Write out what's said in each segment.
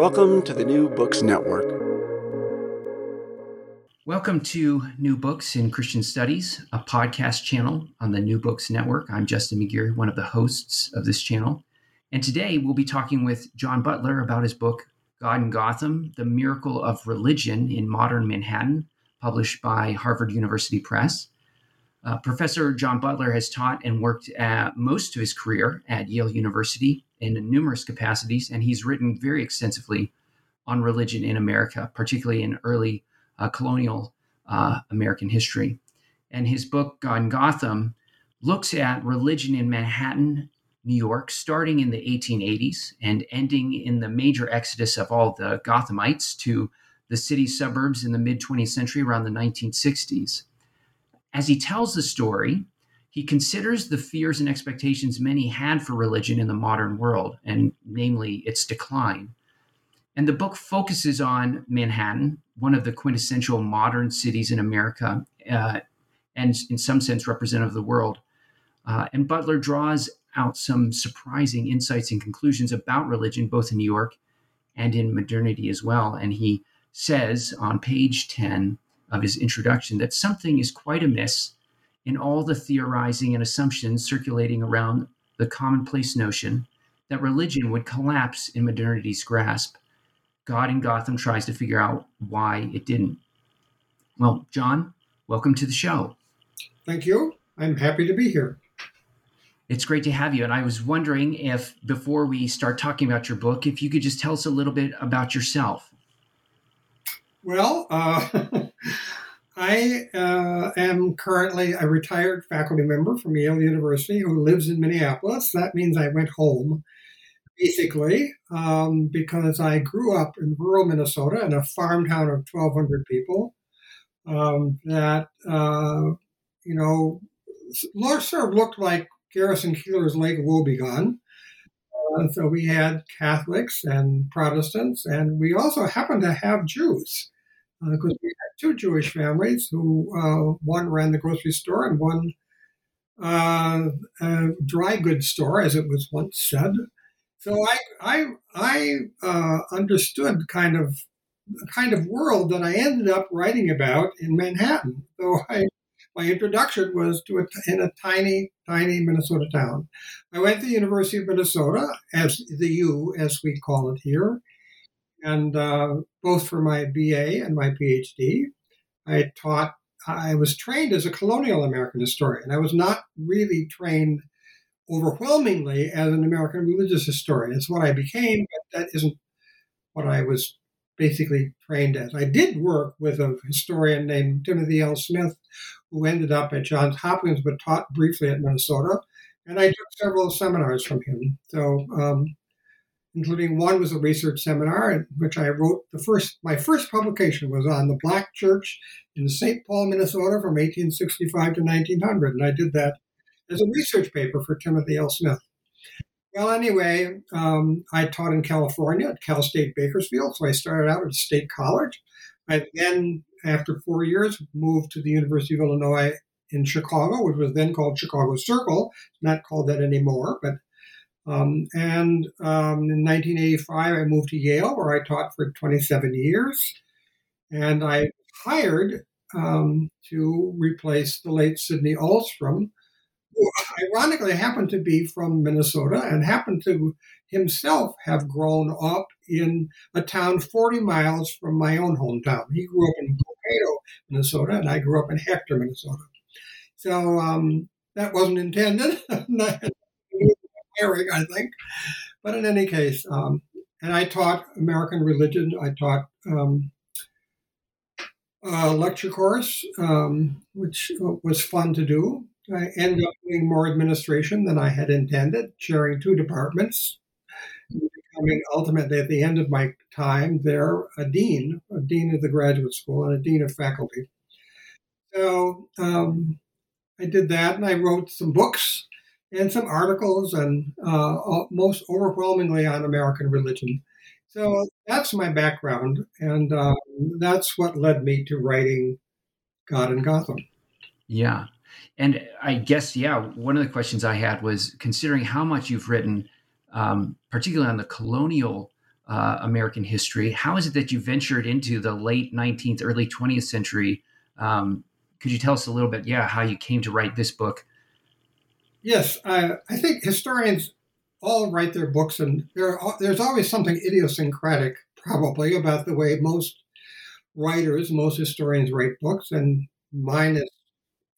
Welcome to the New Books Network. Welcome to New Books in Christian Studies, a podcast channel on the New Books Network. I'm Justin McGeary, one of the hosts of this channel. And today we'll be talking with Jon Butler about his book, God in Gotham The Miracle of Religion in Modern Manhattan, published by Harvard University Press. Uh, Professor Jon Butler has taught and worked at most of his career at Yale University in numerous capacities, and he's written very extensively on religion in America, particularly in early uh, colonial uh, American history. And his book, God in Gotham, looks at religion in Manhattan, New York, starting in the 1880s and ending in the major exodus of all the Gothamites to the city suburbs in the mid 20th century around the 1960s. As he tells the story, he considers the fears and expectations many had for religion in the modern world, and namely its decline. And the book focuses on Manhattan, one of the quintessential modern cities in America, uh, and in some sense representative of the world. Uh, and Butler draws out some surprising insights and conclusions about religion, both in New York and in modernity as well. And he says on page 10 of his introduction that something is quite amiss in all the theorizing and assumptions circulating around the commonplace notion that religion would collapse in modernity's grasp. God in Gotham tries to figure out why it didn't. Well, Jon, welcome to the show. Thank you. I'm happy to be here. It's great to have you. And I was wondering if, before we start talking about your book, if you could just tell us a little bit about yourself. Well, uh, I uh, am currently a retired faculty member from Yale University who lives in Minneapolis. That means I went home, basically, um, because I grew up in rural Minnesota in a farm town of 1,200 people. Um, that uh, you know, sort of looked like Garrison Keillor's Lake Wobegon. Uh, so we had Catholics and Protestants, and we also happened to have Jews because uh, we had two Jewish families who uh, one ran the grocery store and one uh, dry goods store, as it was once said. So I I I uh, understood kind of the kind of world that I ended up writing about in Manhattan. So I my introduction was to a, in a tiny, tiny Minnesota town. I went to the University of Minnesota, as the U, as we call it here, and uh, both for my BA and my PhD. I taught, I was trained as a colonial American historian. I was not really trained overwhelmingly as an American religious historian. It's what I became, but that isn't what I was basically trained as. I did work with a historian named Timothy L. Smith, who ended up at Johns Hopkins but taught briefly at Minnesota. And I took several seminars from him. So um, including one was a research seminar in which I wrote the first. My first publication was on the Black Church in St. Paul, Minnesota, from 1865 to 1900, and I did that as a research paper for Timothy L. Smith. Well, anyway, um, I taught in California at Cal State Bakersfield, so I started out at State College. I then, after four years, moved to the University of Illinois in Chicago, which was then called Chicago Circle, not called that anymore, but um, and um, in 1985, I moved to Yale, where I taught for 27 years. And I hired um, to replace the late Sydney Ahlstrom, who ironically happened to be from Minnesota and happened to himself have grown up in a town 40 miles from my own hometown. He grew up in Cokato, Minnesota, and I grew up in Hector, Minnesota. So um, that wasn't intended. I think. But in any case, um, and I taught American religion. I taught um, a lecture course, um, which was fun to do. I ended up doing more administration than I had intended, chairing two departments. becoming ultimately at the end of my time there a dean, a dean of the graduate school, and a dean of faculty. So um, I did that, and I wrote some books and some articles, and uh, most overwhelmingly on American religion. So that's my background, and um, that's what led me to writing God in Gotham. Yeah. And I guess, yeah, one of the questions I had was considering how much you've written, um, particularly on the colonial uh, American history, how is it that you ventured into the late 19th, early 20th century? Um, could you tell us a little bit, yeah, how you came to write this book? Yes, I, I think historians all write their books, and there, there's always something idiosyncratic, probably, about the way most writers, most historians write books, and mine is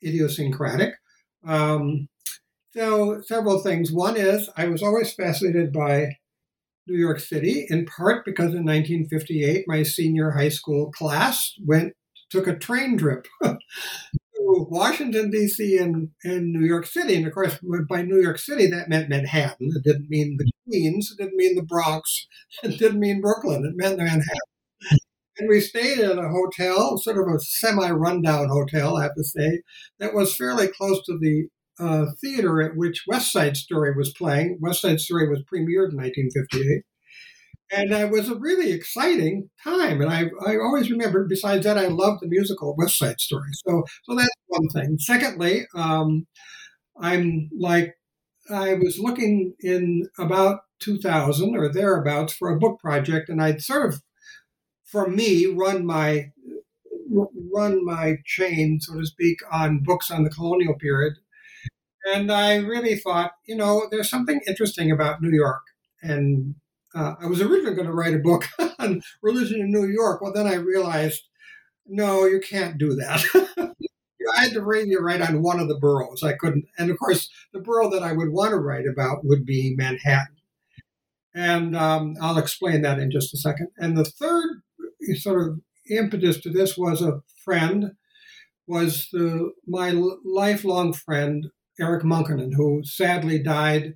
idiosyncratic. Um, so, several things. One is I was always fascinated by New York City, in part because in 1958 my senior high school class went took a train trip to Washington D.C. and, and New York City, and of course by New York City that meant Manhattan. It didn't mean the Queens. It didn't mean the Bronx. It didn't mean Brooklyn. It meant Manhattan. And we stayed at a hotel, sort of a semi rundown hotel, I have to say, that was fairly close to the uh, theater at which West Side Story was playing. West Side Story was premiered in 1958. And it was a really exciting time. And I, I always remember, besides that, I loved the musical West Side Story. So, so that's one thing. Secondly, um, I'm like, I was looking in about 2000 or thereabouts for a book project, and I'd sort of for me, run my run my chain, so to speak, on books on the colonial period. And I really thought, you know, there's something interesting about New York. And uh, I was originally going to write a book on religion in New York. Well, then I realized, no, you can't do that. I had to really write on one of the boroughs. I couldn't. And of course, the borough that I would want to write about would be Manhattan. And um, I'll explain that in just a second. And the third sort of impetus to this was a friend, was the, my lifelong friend, Eric Monkkonen, who sadly died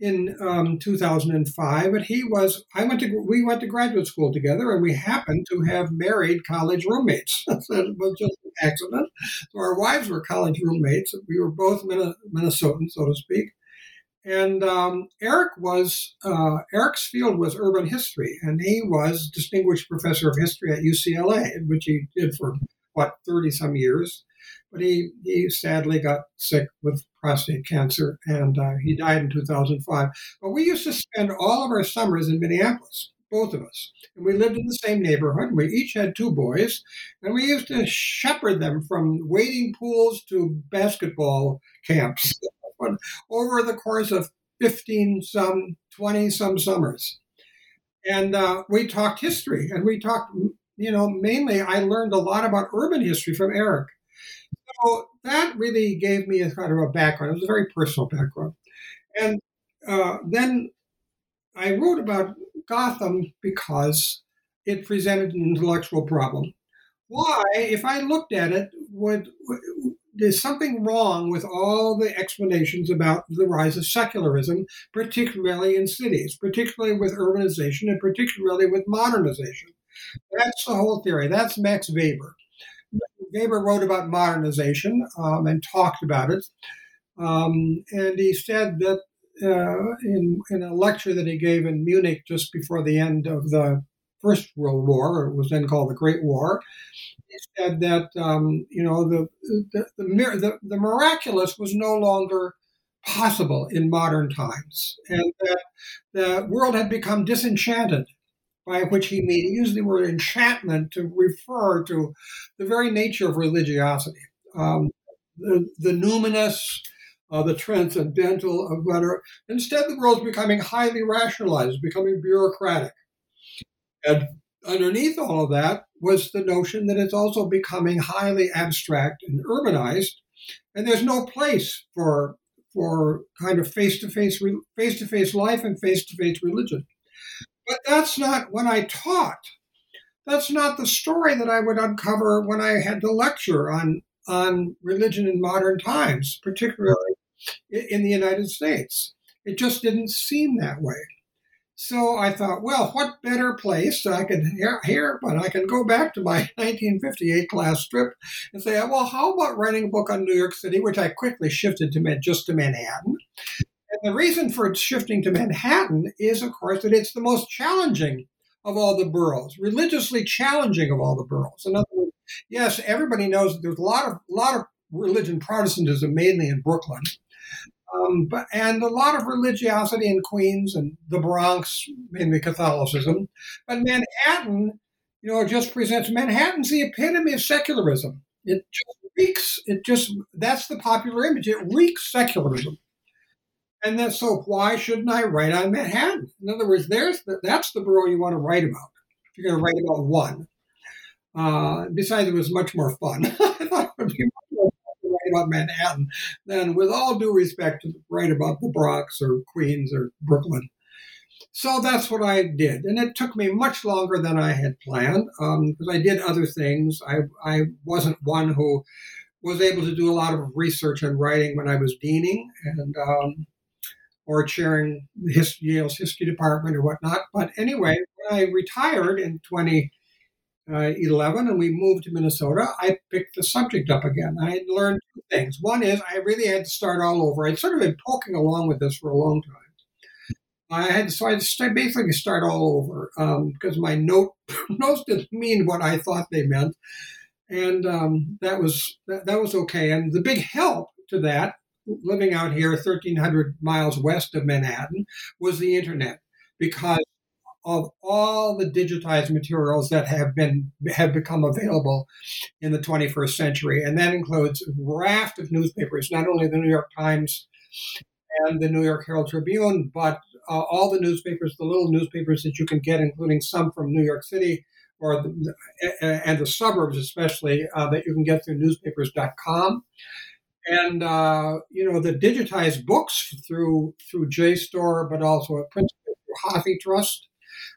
in um, 2005. But he was, I went to, we went to graduate school together and we happened to have married college roommates. it was just an accident. So our wives were college roommates. We were both Minnesotans, so to speak. And um, Eric was uh, Eric's field was urban history, and he was distinguished professor of history at UCLA, which he did for what thirty some years. But he he sadly got sick with prostate cancer, and uh, he died in 2005. But we used to spend all of our summers in Minneapolis, both of us, and we lived in the same neighborhood. We each had two boys, and we used to shepherd them from wading pools to basketball camps over the course of 15 some 20 some summers and uh, we talked history and we talked you know mainly i learned a lot about urban history from eric so that really gave me a kind of a background it was a very personal background and uh, then i wrote about gotham because it presented an intellectual problem why if i looked at it would there's something wrong with all the explanations about the rise of secularism, particularly in cities, particularly with urbanization, and particularly with modernization. That's the whole theory. That's Max Weber. Weber wrote about modernization um, and talked about it. Um, and he said that uh, in, in a lecture that he gave in Munich just before the end of the First World War, it was then called the Great War, he said that um, you know the the, the the, the miraculous was no longer possible in modern times, and that the world had become disenchanted. By which he mean he used the word enchantment to refer to the very nature of religiosity, um, the, the numinous, uh, the transcendental, of whatever. Instead, the world's becoming highly rationalized, becoming bureaucratic. And underneath all of that was the notion that it's also becoming highly abstract and urbanized, and there's no place for for kind of face-to-face face-to-face life and face-to-face religion. But that's not when I taught. That's not the story that I would uncover when I had to lecture on on religion in modern times, particularly in the United States. It just didn't seem that way. So I thought, well, what better place I can hear, hear, but I can go back to my 1958 class trip and say, well, how about writing a book on New York City, which I quickly shifted to just to Manhattan. And the reason for shifting to Manhattan is, of course, that it's the most challenging of all the boroughs, religiously challenging of all the boroughs. In other words, yes, everybody knows that there's a lot of lot of religion Protestantism, mainly in Brooklyn. Um, but and a lot of religiosity in Queens and the Bronx, mainly Catholicism. But Manhattan, you know, just presents Manhattan's the epitome of secularism. It just reeks. It just that's the popular image. It reeks secularism. And then, so why shouldn't I write on Manhattan? In other words, there's the, that's the borough you want to write about. If you're going to write about one. Uh, besides, it was much more fun. I thought it would be much more fun to write about Manhattan than, with all due respect, to write about the Bronx or Queens or Brooklyn. So that's what I did. And it took me much longer than I had planned because um, I did other things. I, I wasn't one who was able to do a lot of research and writing when I was deaning and um, or chairing his, Yale's history department or whatnot. But anyway, when I retired in 20, uh, 11 and we moved to Minnesota, I picked the subject up again. I learned two things. One is I really had to start all over. I'd sort of been poking along with this for a long time. I had so I basically start all over um, because my note notes didn't mean what I thought they meant, and um, that was that, that was okay. And the big help to that, living out here 1,300 miles west of Manhattan, was the internet because of all the digitized materials that have been have become available in the 21st century, and that includes a raft of newspapers, not only the New York Times and the New York Herald Tribune, but uh, all the newspapers, the little newspapers that you can get, including some from New York City or the, and the suburbs, especially uh, that you can get through newspapers.com. And uh, you know the digitized books through through JSTOR, but also at Princeton through HathiTrust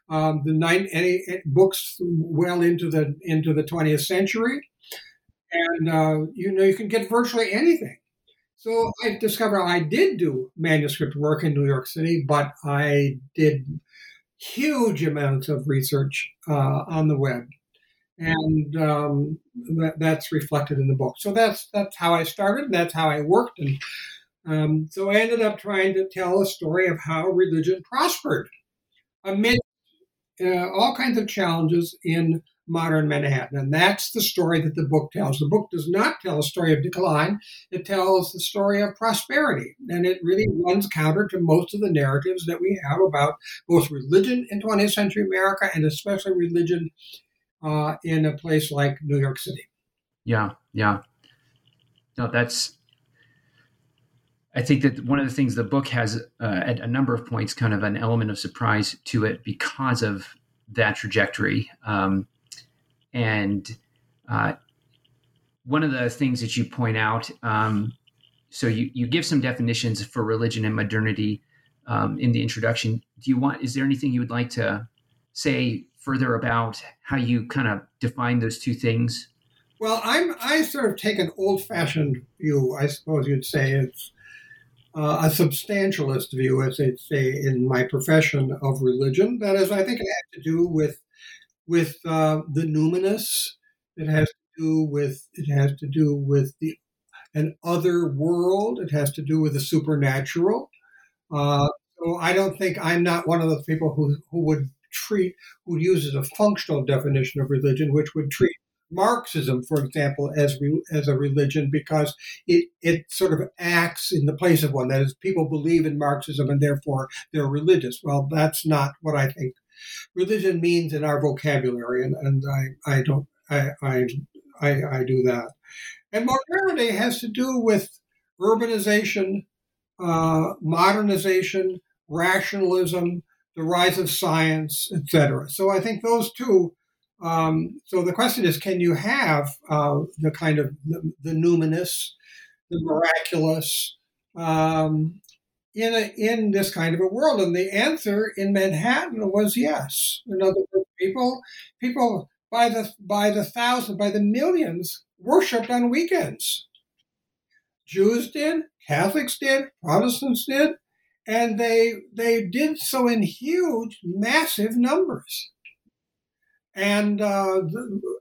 um, the nine any, books well into the into the 20th century, and uh, you know you can get virtually anything. So I discovered I did do manuscript work in New York City, but I did huge amounts of research uh, on the web, and um, that, that's reflected in the book. So that's that's how I started, and that's how I worked, and um, so I ended up trying to tell a story of how religion prospered amid uh, all kinds of challenges in modern Manhattan. And that's the story that the book tells. The book does not tell a story of decline, it tells the story of prosperity. And it really runs counter to most of the narratives that we have about both religion in 20th century America and especially religion uh, in a place like New York City. Yeah, yeah. No, that's I think that one of the things the book has uh, at a number of points kind of an element of surprise to it because of that trajectory. Um, and uh, one of the things that you point out, um, so you, you give some definitions for religion and modernity um, in the introduction. Do you want, is there anything you would like to say further about how you kind of define those two things? Well, I'm I sort of take an old-fashioned view, I suppose you'd say. It's uh, a substantialist view, as they say in my profession of religion. That is, I think it has to do with with uh, the numinous. It has to do with it has to do with the an other world. It has to do with the supernatural. Uh, so I don't think I'm not one of those people who who would treat who uses a functional definition of religion, which would treat Marxism, for example, as re, as a religion because it it sort of acts in the place of one. That is, people believe in Marxism and therefore they're religious. Well, that's not what I think religion means in our vocabulary, and, and I I don't I I I, I do that. And modernity has to do with urbanization, uh, modernization, rationalism, the rise of science, etc. So I think those two um, so the question is, can you have uh, the kind of the, the, numinous, the miraculous um, in a, in this kind of a world? And the answer in Manhattan was yes. In other words, people people by the by the thousands, by the millions, worshipped on weekends. Jews did, Catholics did, Protestants did, and they they did so in huge, massive numbers. And uh,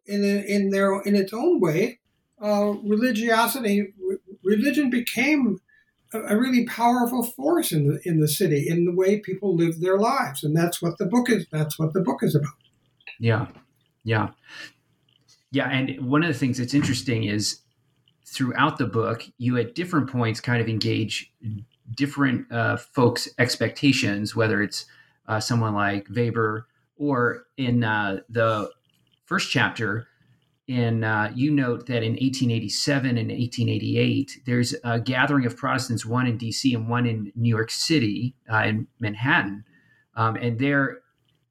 in in their in its own way, uh, religiosity religion became a really powerful force in the in the city in the way people live their lives, and that's what the book is. That's what the book is about. Yeah, yeah, yeah. And one of the things that's interesting is throughout the book, you at different points kind of engage different uh, folks' expectations, whether it's uh, someone like Weber or in uh, the first chapter in uh, you note that in 1887 and 1888 there's a gathering of protestants one in dc and one in new york city uh, in manhattan. Um, and there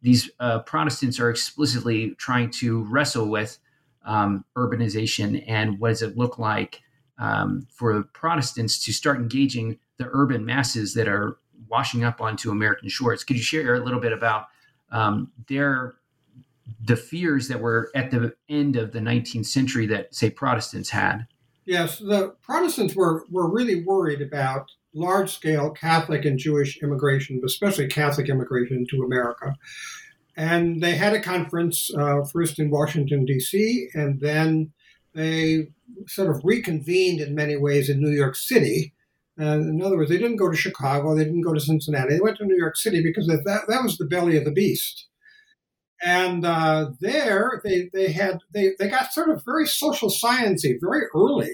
these protestants are explicitly trying to wrestle with um, urbanization and what does it look like um, for protestants to start engaging the urban masses that are washing up onto american shores could you share a little bit about um, their the fears that were at the end of the 19th century that, say, Protestants had. Yes, the Protestants were, were really worried about large scale Catholic and Jewish immigration, especially Catholic immigration to America. And they had a conference uh, first in Washington, D.C., and then they sort of reconvened in many ways in New York City. And in other words, they didn't go to Chicago, they didn't go to Cincinnati, they went to New York City because that, that was the belly of the beast. And uh, there they, they had they, they got sort of very social sciencey very early,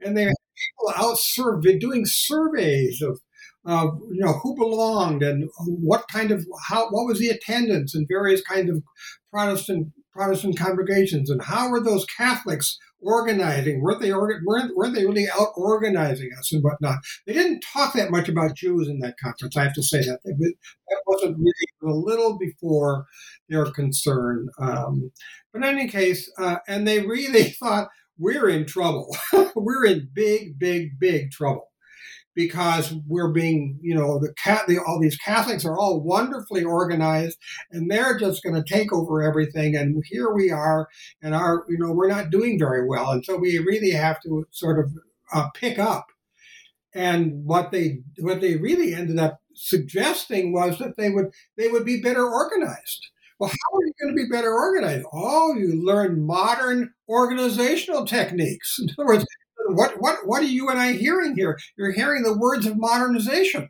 and they had people out survey, doing surveys of you know who belonged and what kind of how what was the attendance in various kinds of Protestant Protestant congregations and how were those Catholics organizing? Weren't they weren't, weren't they really out organizing us and whatnot? They didn't talk that much about Jews in that conference. I have to say that that wasn't really a little before their concern. Um, but in any case, uh, and they really thought we're in trouble. we're in big, big, big trouble because we're being, you know, the cat, the, all these Catholics are all wonderfully organized, and they're just going to take over everything. And here we are, and our, you know, we're not doing very well, and so we really have to sort of uh, pick up. And what they what they really ended up suggesting was that they would they would be better organized. Well, how are you going to be better organized? Oh, you learn modern organizational techniques. In other words, what what what are you and I hearing here? You're hearing the words of modernization.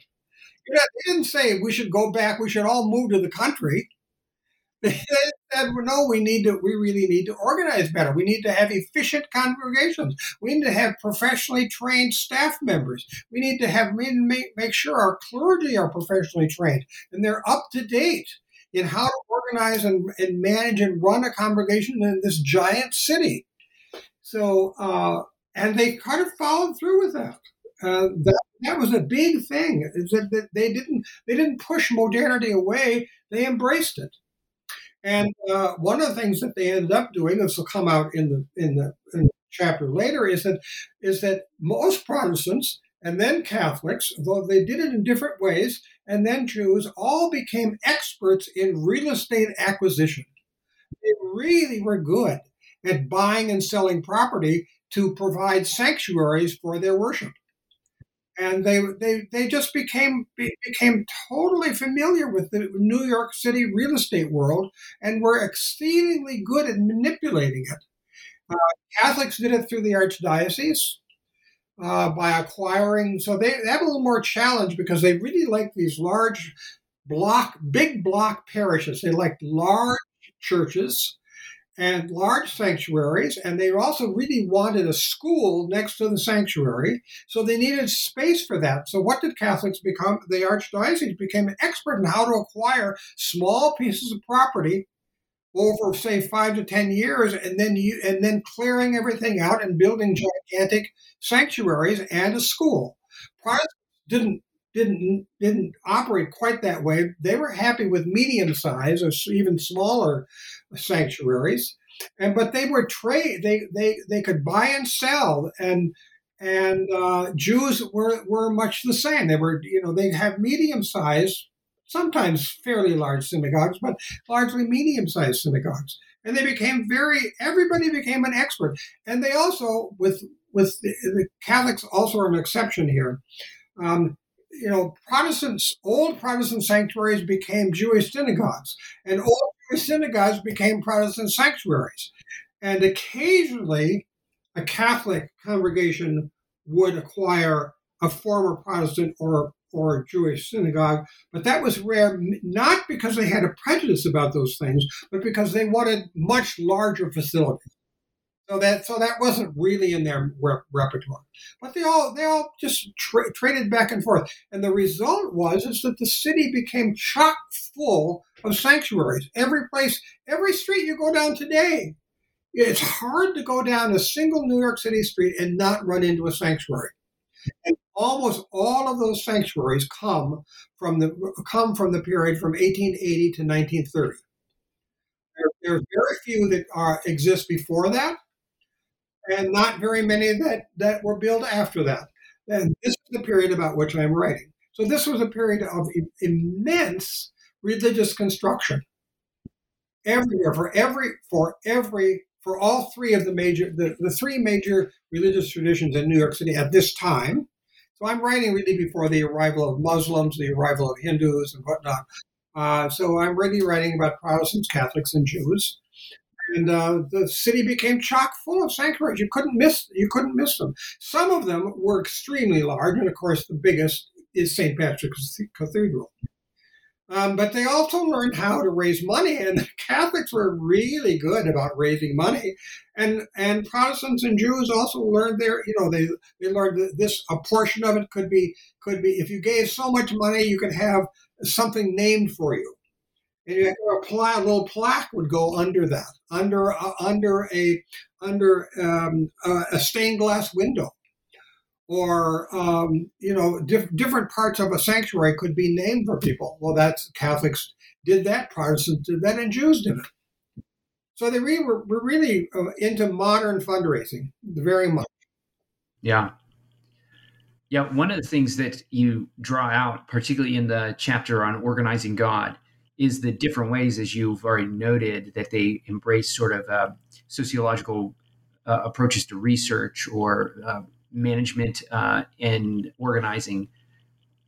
You know, they didn't say we should go back. We should all move to the country. They said, no, we need to. We really need to organize better. We need to have efficient congregations. We need to have professionally trained staff members. We need to have make, make sure our clergy are professionally trained and they're up to date in how to organize and, and manage and run a congregation in this giant city. So uh, and they kind of followed through with that. Uh, that that was a big thing. Is that, they didn't they didn't push modernity away; they embraced it. And uh, one of the things that they ended up doing, this will come out in the in the, in the chapter later, is that is that most Protestants and then Catholics, though they did it in different ways, and then Jews, all became experts in real estate acquisition. They really were good at buying and selling property to provide sanctuaries for their worship. And they, they, they just became became totally familiar with the New York City real estate world and were exceedingly good at manipulating it. Uh, Catholics did it through the archdiocese uh, by acquiring. So they, they have a little more challenge because they really like these large block, big block parishes. They like large churches and large sanctuaries, and they also really wanted a school next to the sanctuary, so they needed space for that. So, what did Catholics become? The archdiocese became an expert in how to acquire small pieces of property over, say, five to ten years, and then you and then clearing everything out and building gigantic sanctuaries and a school. Protestants didn't didn't didn't operate quite that way. They were happy with medium size or even smaller sanctuaries, and but they were trade. They they they could buy and sell, and and uh, Jews were were much the same. They were you know they have medium size, sometimes fairly large synagogues, but largely medium sized synagogues. And they became very everybody became an expert, and they also with with the, the Catholics also are an exception here. Um, you know, Protestants, old Protestant sanctuaries became Jewish synagogues, and old Jewish synagogues became Protestant sanctuaries. And occasionally, a Catholic congregation would acquire a former Protestant or or Jewish synagogue, but that was rare, not because they had a prejudice about those things, but because they wanted much larger facilities. So that so that wasn't really in their re- repertoire. But they all they all just tra- traded back and forth, and the result was is that the city became chock full of sanctuaries. Every place, every street you go down today, it's hard to go down a single New York City street and not run into a sanctuary. And almost all of those sanctuaries come from the come from the period from 1880 to 1930. There, there are very few that are exist before that, and not very many that, that were built after that. And this is the period about which I'm writing. So this was a period of immense religious construction. Everywhere, for every, for every, for all three of the major, the, the three major religious traditions in New York City at this time. So I'm writing really before the arrival of Muslims, the arrival of Hindus and whatnot. Uh, so I'm really writing about Protestants, Catholics, and Jews and uh, the city became chock full of sanctuaries. You couldn't miss you couldn't miss them. Some of them were extremely large, and of course, the biggest is St. Patrick's Cathedral. Um, but they also learned how to raise money, and the Catholics were really good about raising money, and and Protestants and Jews also learned their, you know, they they learned that this a portion of it could be could be if you gave so much money, you could have something named for you and a, little plaque would go under that, under uh, under a under um, uh, a stained glass window, or um, you know, diff- different parts of a sanctuary could be named for people. Well, that's Catholics did that, Protestants did that, and Jews did it. So they really were, were really uh, into modern fundraising very much. Yeah. Yeah, one of the things that you draw out, particularly in the chapter on organizing God, is the different ways, as you've already noted, that they embrace sort of uh, sociological uh, approaches to research or uh, management uh, and organizing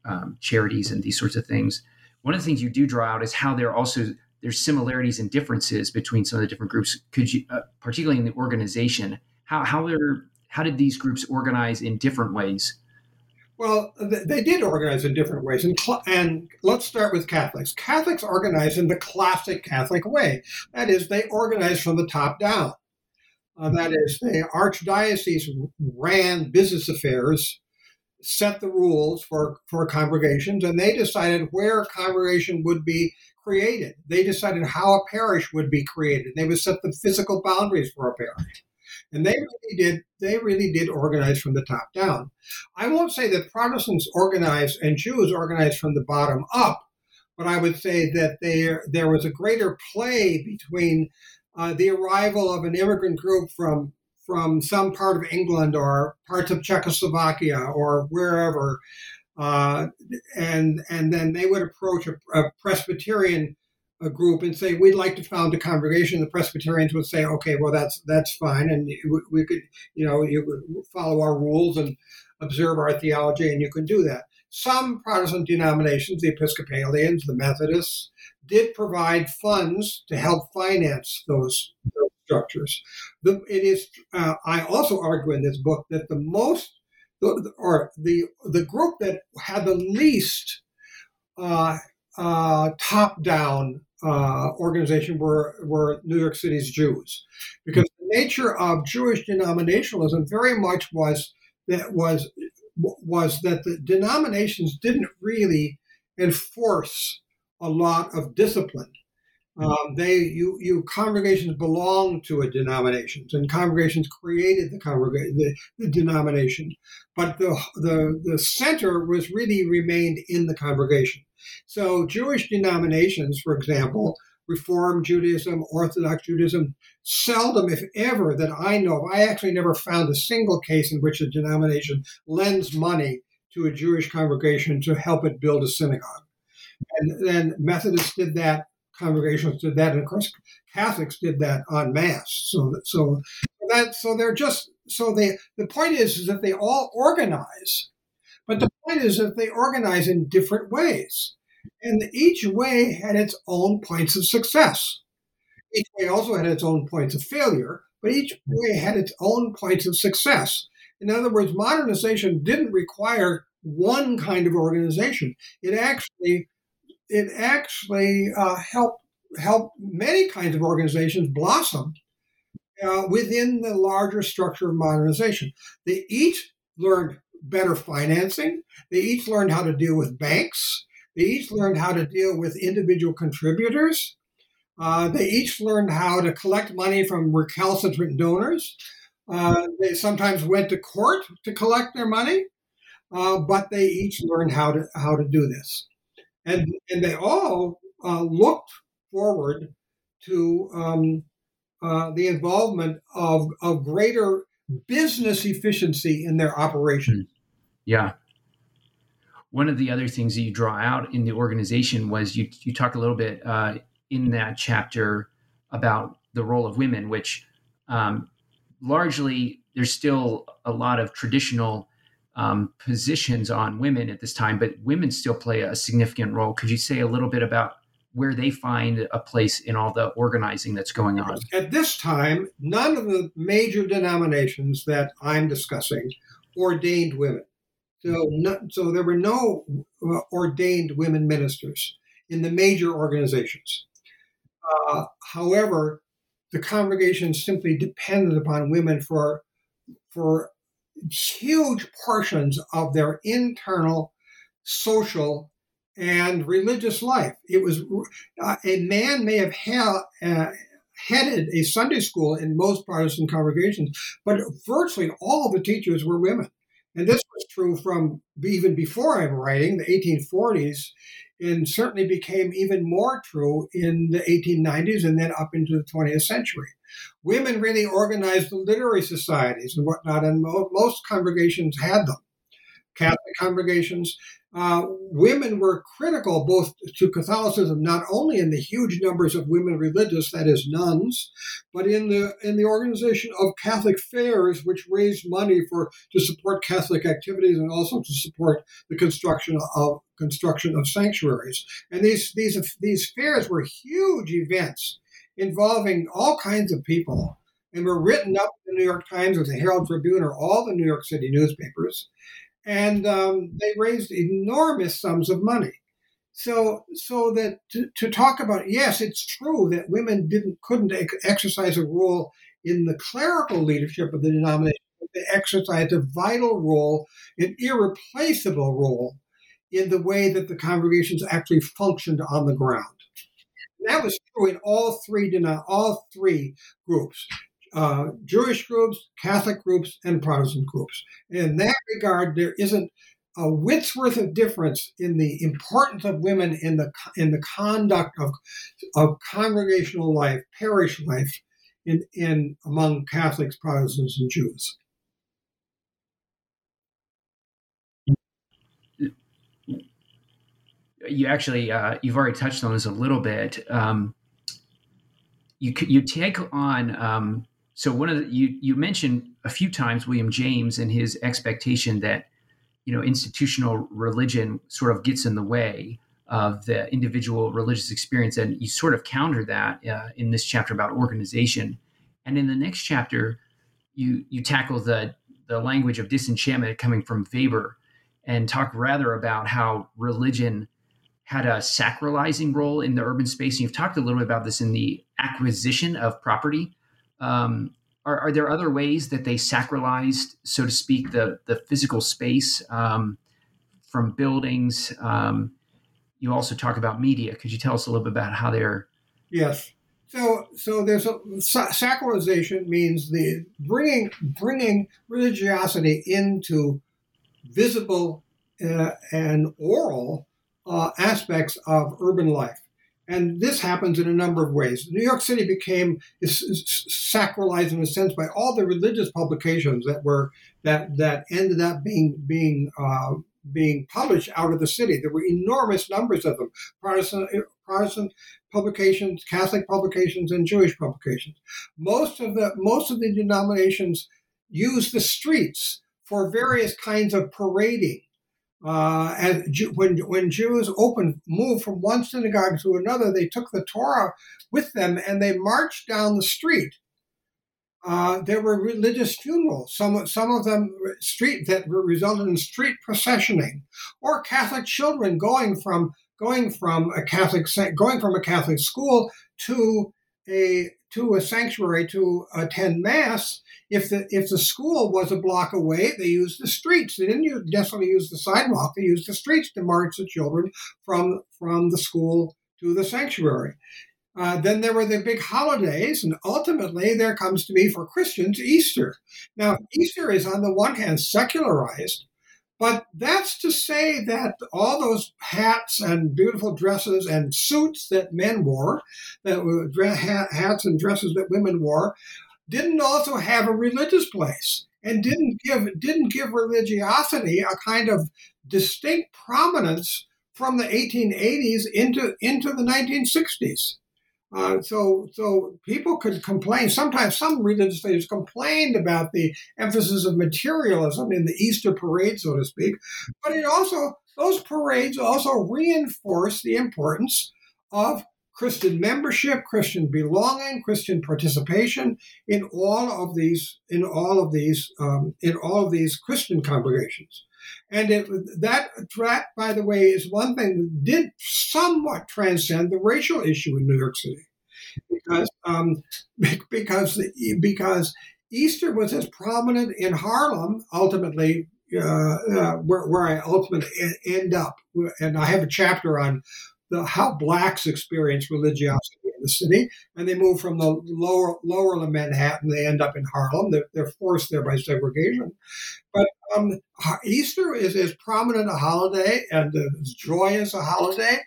um, charities and these sorts of things. One of the things you do draw out is how there are also there's similarities and differences between some of the different groups. Could you, uh, particularly in the organization, how how are how did these groups organize in different ways? Well, they did organize in different ways. And, and, let's start with Catholics. Catholics organize in the classic Catholic way. That is, they organize from the top down. Uh, that is, the archdiocese ran business affairs, set the rules for, for congregations, and they decided where a congregation would be created. They decided how a parish would be created. They would set the physical boundaries for a parish. And they really did they really did organize from the top down. I won't say that Protestants organized and Jews organized from the bottom up, but I would say that there there was a greater play between uh, the arrival of an immigrant group from from some part of England or parts of Czechoslovakia or wherever, uh, and and then they would approach a, a Presbyterian a group and say we'd like to found a congregation, the Presbyterians would say, okay, well that's that's fine, and we could, you know, you follow our rules and observe our theology, and you can do that. Some Protestant denominations, the Episcopalians, the Methodists, did provide funds to help finance those, those structures. The, it is. Uh, I also argue in this book that the most, or the the group that had the least uh, uh, top down uh, organization were, were New York City's Jews, because the nature of Jewish denominationalism very much was that was was that the denominations didn't really enforce a lot of discipline. Um, they you you congregations belong to a denominations, and congregations created the congregation the, the denomination, but the the the center was really remained in the congregation. So Jewish denominations, for example, Reform Judaism, Orthodox Judaism, seldom, if ever, that I know of, I actually never found a single case in which a denomination lends money to a Jewish congregation to help it build a synagogue. And then Methodists did that, congregations did that, and of course Catholics did that en masse. So, so that, so they're just so they. The point is, is that they all organize, point is that they organize in different ways. And each way had its own points of success. Each way also had its own points of failure, but each way had its own points of success. In other words, modernization didn't require one kind of organization. It actually it actually uh, helped helped many kinds of organizations blossom uh, within the larger structure of modernization. They each learned better financing. They each learned how to deal with banks. They each learned how to deal with individual contributors. Uh, they each learned how to collect money from recalcitrant donors. Uh, they sometimes went to court to collect their money, uh, but they each learned how to how to do this, and and they all uh, looked forward to um, uh, the involvement of of greater business efficiency in their operation. Yeah. One of the other things that you draw out in the organization was you you talk a little bit uh, in that chapter about the role of women, which um, largely there's still a lot of traditional um, positions on women at this time, but women still play a significant role. Could you say a little bit about where they find a place in all the organizing that's going on? At this time, none of the major denominations that I'm discussing ordained women. So, no, so there were no uh, ordained women ministers in the major organizations. Uh, however, the congregation simply depended upon women for for huge portions of their internal social and religious life. It was uh, a man may have ha- uh, headed a Sunday school in most Protestant congregations, but virtually all the teachers were women. And this was true from even before I'm writing, the 1840s, and certainly became even more true in the 1890s and then up into the 20th century. Women really organized the literary societies and whatnot, and most congregations had them. Catholic congregations, uh, women were critical both to Catholicism, not only in the huge numbers of women religious, that is nuns, but in the in the organization of Catholic fairs, which raised money for to support Catholic activities and also to support the construction of construction of sanctuaries. And these these these fairs were huge events involving all kinds of people and were written up in the New York Times or the Herald Tribune or all the New York City newspapers and um, they raised enormous sums of money. So, so that to, to, talk about yes, it's true that women didn't couldn't exercise a role in the clerical leadership of the denomination. They exercised a vital role, an irreplaceable role, in the way that the congregations actually functioned on the ground. And that was true in all three all three groups uh, Jewish groups, Catholic groups, and Protestant groups. In that regard, there isn't a whit's worth of difference in the importance of women in the in the conduct of of congregational life, parish life, in in among Catholics, Protestants, and Jews. You actually uh, you've already touched on this a little bit. Um, you you take on um, so one of the, you you mentioned a few times William James and his expectation that you know institutional religion sort of gets in the way of the individual religious experience, and you sort of counter that uh, in this chapter about organization, and in the next chapter, you you tackle the the language of disenchantment coming from Weber, and talk rather about how religion had a sacralizing role in the urban space. And you've talked a little bit about this in the acquisition of property um, are, are, there other ways that they sacralized, so to speak, the the physical space um, from buildings? Um, you also talk about media. Could you tell us a little bit about how they're? Yes. So, so there's a sacralization means the bringing bringing religiosity into visible uh, and oral uh, aspects of urban life. And this happens in a number of ways. New York City became sacralized in a sense by all the religious publications that were that that ended up being being uh, being published out of the city. There were enormous numbers of them: Protestant Protestant publications, Catholic publications, and Jewish publications. Most of the most of the denominations use the streets for various kinds of parading uh, and when when Jews opened moved from one synagogue to another, they took the Torah with them and they marched down the street. Uh, there were religious funerals. Some some of them street that resulted in street processioning, or Catholic children going from going from a Catholic going from a Catholic school to a to a sanctuary to attend mass. If the if the school was a block away, they used the streets. They didn't use, necessarily use the sidewalk. They used the streets to march the children from from the school to the sanctuary. Uh, then there were the big holidays, and ultimately there comes to be for Christians Easter. Now, Easter is on the one hand secularized, but that's to say that all those hats and beautiful dresses and suits that men wore, that were hats and dresses that women wore, didn't also have a religious place and didn't give didn't give religiosity a kind of distinct prominence from the 1880s into into the 1960s. Uh, so, so people could complain. Sometimes some religious leaders complained about the emphasis of materialism in the Easter parade, so to speak. But it also those parades also reinforce the importance of Christian membership, Christian belonging, Christian participation in all of these in all of these um, in all of these Christian congregations. And it, that, that, by the way, is one thing that did somewhat transcend the racial issue in New York City, because um, because because Easter was as prominent in Harlem ultimately. Uh, uh, where, where I ultimately end up, and I have a chapter on the, how blacks experience religiosity the city, and they move from the lower lower Manhattan. They end up in Harlem. They're, they're forced there by segregation. But um, Easter is as prominent a holiday and as joyous a holiday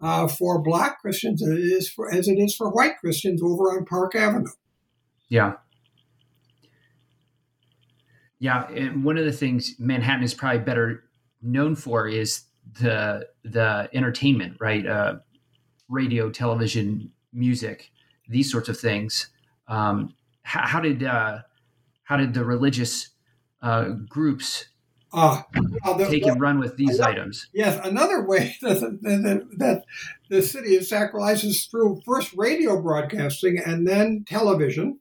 uh, for Black Christians as it is for as it is for white Christians over on Park Avenue. Yeah. Yeah, and one of the things Manhattan is probably better known for is the the entertainment, right? Uh, radio, television, music, these sorts of things. Um, how, how, did uh, how did the religious uh, groups uh, well, take and run with these another, items? Yes, another way that, that, that the city is sacralized is through first radio broadcasting and then television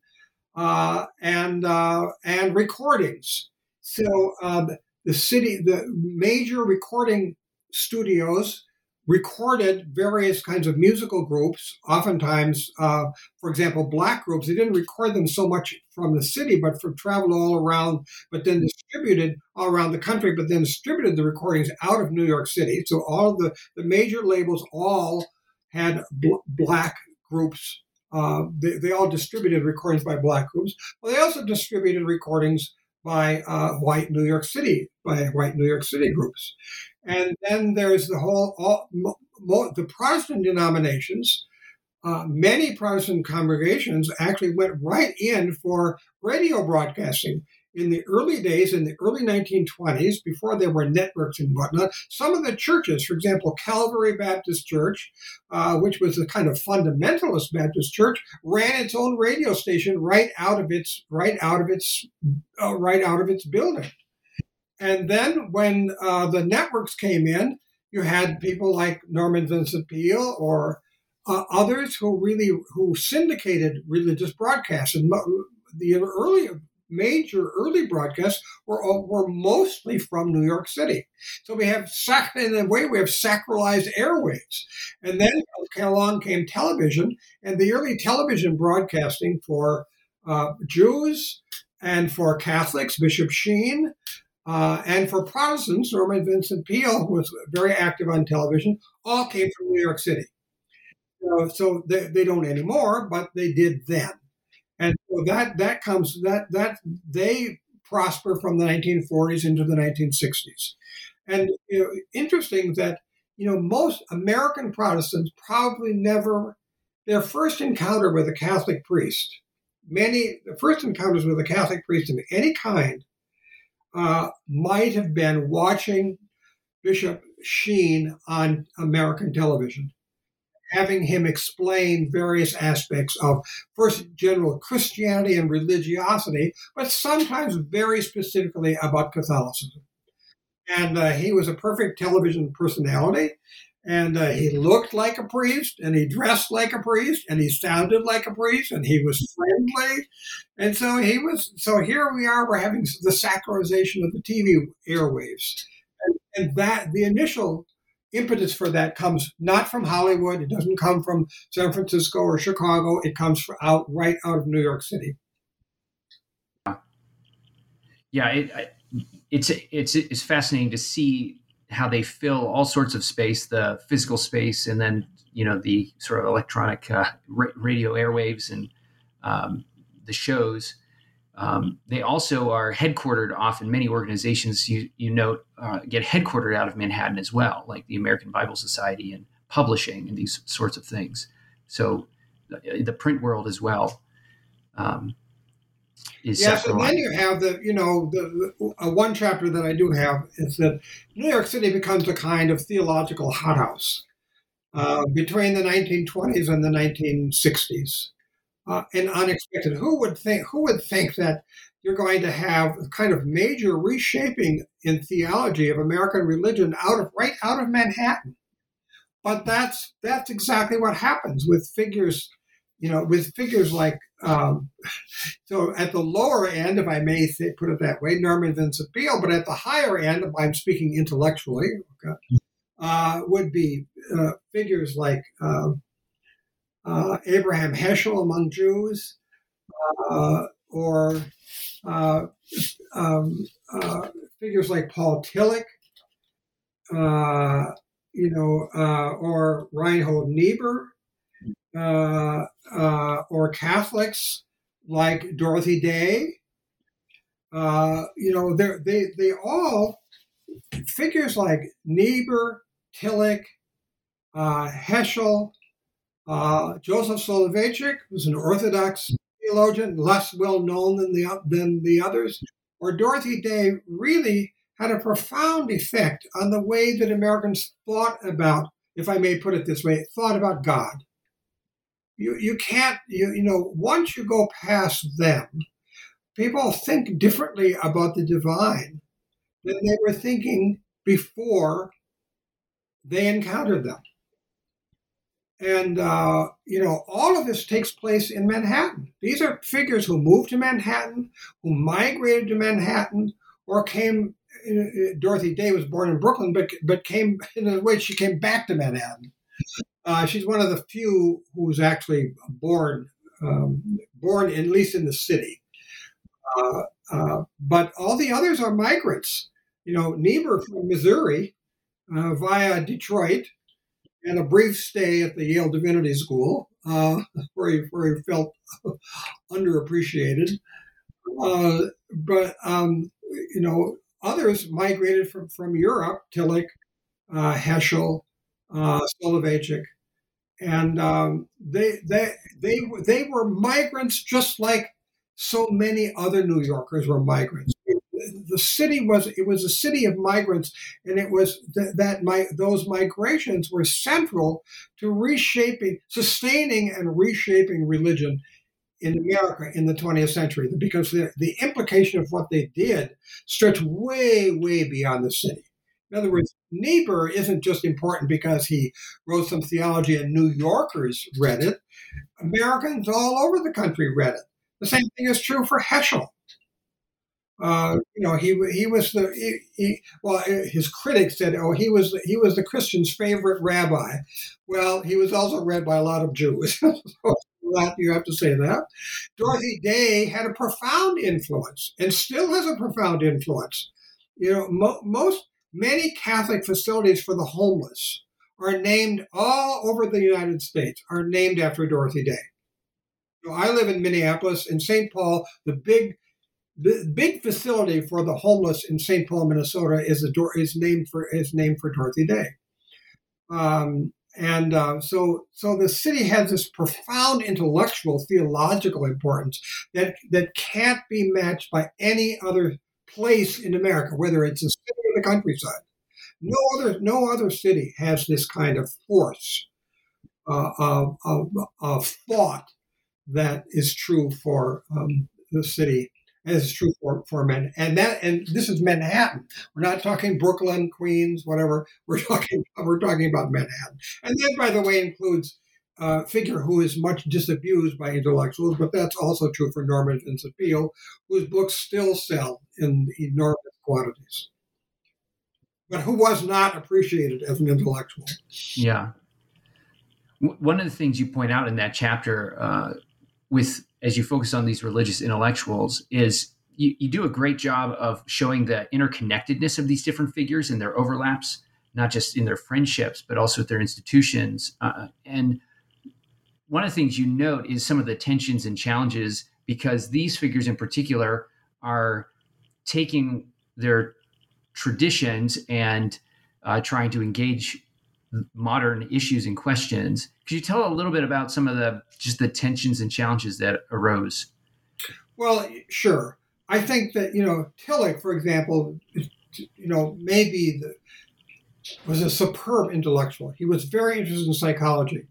uh, and uh, and recordings. So um, the city, the major recording studios recorded various kinds of musical groups. Oftentimes, uh, for example, black groups, they didn't record them so much from the city, but from traveled all around, but then distributed all around the country, but then distributed the recordings out of New York City. So all the, the major labels all had bl- black groups. Uh, they, they all distributed recordings by black groups. Well, they also distributed recordings by uh, white New York City, by white New York City groups. And then there's the whole, all, mo, the Protestant denominations. Uh, many Protestant congregations actually went right in for radio broadcasting. In the early days, in the early 1920s, before there were networks and whatnot, some of the churches, for example, Calvary Baptist Church, uh, which was a kind of fundamentalist Baptist church, ran its own radio station right out of its right out of its uh, right out of its building. And then when uh, the networks came in, you had people like Norman Vincent Peale or uh, others who really who syndicated religious broadcasts. And the early major early broadcasts were were mostly from New York City. So we have in a way we have sacralized airwaves. And then along came television, and the early television broadcasting for uh, Jews and for Catholics, Bishop Sheen, uh, and for Protestants, Norman Vincent Peale, who was very active on television, all came from New York City. Uh, so they, they don't anymore, but they did then. And so that that comes that that they prosper from the 1940s into the 1960s. And you know, interesting that you know most American Protestants probably never their first encounter with a Catholic priest, many the first encounters with a Catholic priest of any kind uh, might have been watching Bishop Sheen on American television, having him explain various aspects of first general Christianity and religiosity, but sometimes very specifically about Catholicism. and uh, he was a perfect television personality. And uh, he looked like a priest, and he dressed like a priest, and he sounded like a priest, and he was friendly, and so he was. So here we are. We're having the sacralization of the TV airwaves, and, and that the initial impetus for that comes not from Hollywood. It doesn't come from San Francisco or Chicago. It comes from out right out of New York City. Yeah, it, it's it's it's fascinating to see how they fill all sorts of space, the physical space, and then you know the sort of electronic uh, radio airwaves and um, the shows. Um, they also are headquartered often. Many organizations you you note uh, get headquartered out of Manhattan as well, like the American Bible Society and publishing and these sorts of things. So the, the print world as well. Um, is yes, and then you have the you know the, the uh, one chapter that I do have is that New York City becomes a kind of theological hothouse uh, between the 1920s and the 1960s, uh, and unexpected. Who would think? Who would think that you're going to have a kind of major reshaping in theology of American religion out of right out of Manhattan? But that's that's exactly what happens with figures you know, with figures like, um, so at the lower end, if I may say, put it that way, Norman Vincent Peale, but at the higher end, I'm speaking intellectually, okay, uh, would be uh, figures like uh, uh Abraham Heschel among Jews, uh, or uh, um, figures like Paul Tillich, you know, or Reinhold Niebuhr uh, uh, or Catholics like Dorothy Day. Uh, you know, they they all figures like Niebuhr, Tillich, uh, Heschel, uh, Joseph Soloveitchik was an Orthodox theologian, less well known than the than the others, or Dorothy Day really had a profound effect on the way that Americans thought about, if I may put it this way, thought about God you, you can't, you, you know, once you go past them, people think differently about the divine than they were thinking before they encountered them. And, uh, you know, all of this takes place in Manhattan. These are figures who moved to Manhattan, who migrated to Manhattan, or came. Uh, uh, Dorothy Day was born in Brooklyn, but but came in a way she came back to Manhattan. Uh, she's one of the few who was actually born, um, born at least in the city. Uh, uh, but all the others are migrants. You know, Niebuhr from Missouri uh, via Detroit and a brief stay at the Yale Divinity School uh, where, he, where he felt underappreciated. Uh, but, um, you know, others migrated from, from Europe, Tillich, Heschel, Soloveitchik, and um, they they they they were migrants just like so many other New Yorkers were migrants. The city was it was a city of migrants, and it was th- that my those migrations were central to reshaping, sustaining, and reshaping religion in America in the 20th century because the, the implication of what they did stretched way, way beyond the city. In other words, Niebuhr isn't just important because he wrote some theology and New Yorkers read it. Americans all over the country read it. The same thing is true for Heschel. Uh, you know, he he was the he, he, well, his critics said, oh, he was he was the Christian's favorite rabbi. Well, he was also read by a lot of Jews. you have to say that. Dorothy Day had a profound influence and still has a profound influence. You know, mo- most Many Catholic facilities for the homeless are named all over the United States, are named after Dorothy Day. So I live in Minneapolis. In St. Paul, the big the big facility for the homeless in St. Paul, Minnesota, is a is named for is named for Dorothy Day. Um, and uh, so, so the city has this profound intellectual, theological importance that that can't be matched by any other place in America, whether it's a city or the countryside. No other, no other city has this kind of force uh, of, of, of, thought that is true for um, the city as is true for, for men. And that and this is Manhattan. We're not talking Brooklyn, Queens, whatever. We're talking we're talking about Manhattan. And that, by the way, includes a figure who is much disabused by intellectuals, but that's also true for Norman Vincent Peale, whose books still sell in enormous quantities. But who was not appreciated as an intellectual. Yeah. One of the things you point out in that chapter uh, with as you focus on these religious intellectuals is you, you do a great job of showing the interconnectedness of these different figures and their overlaps, not just in their friendships, but also with their institutions. Uh, and one of the things you note is some of the tensions and challenges because these figures in particular are taking their traditions and uh, trying to engage modern issues and questions. Could you tell a little bit about some of the just the tensions and challenges that arose? Well, sure. I think that you know Tillich, for example, you know maybe the, was a superb intellectual. He was very interested in psychology.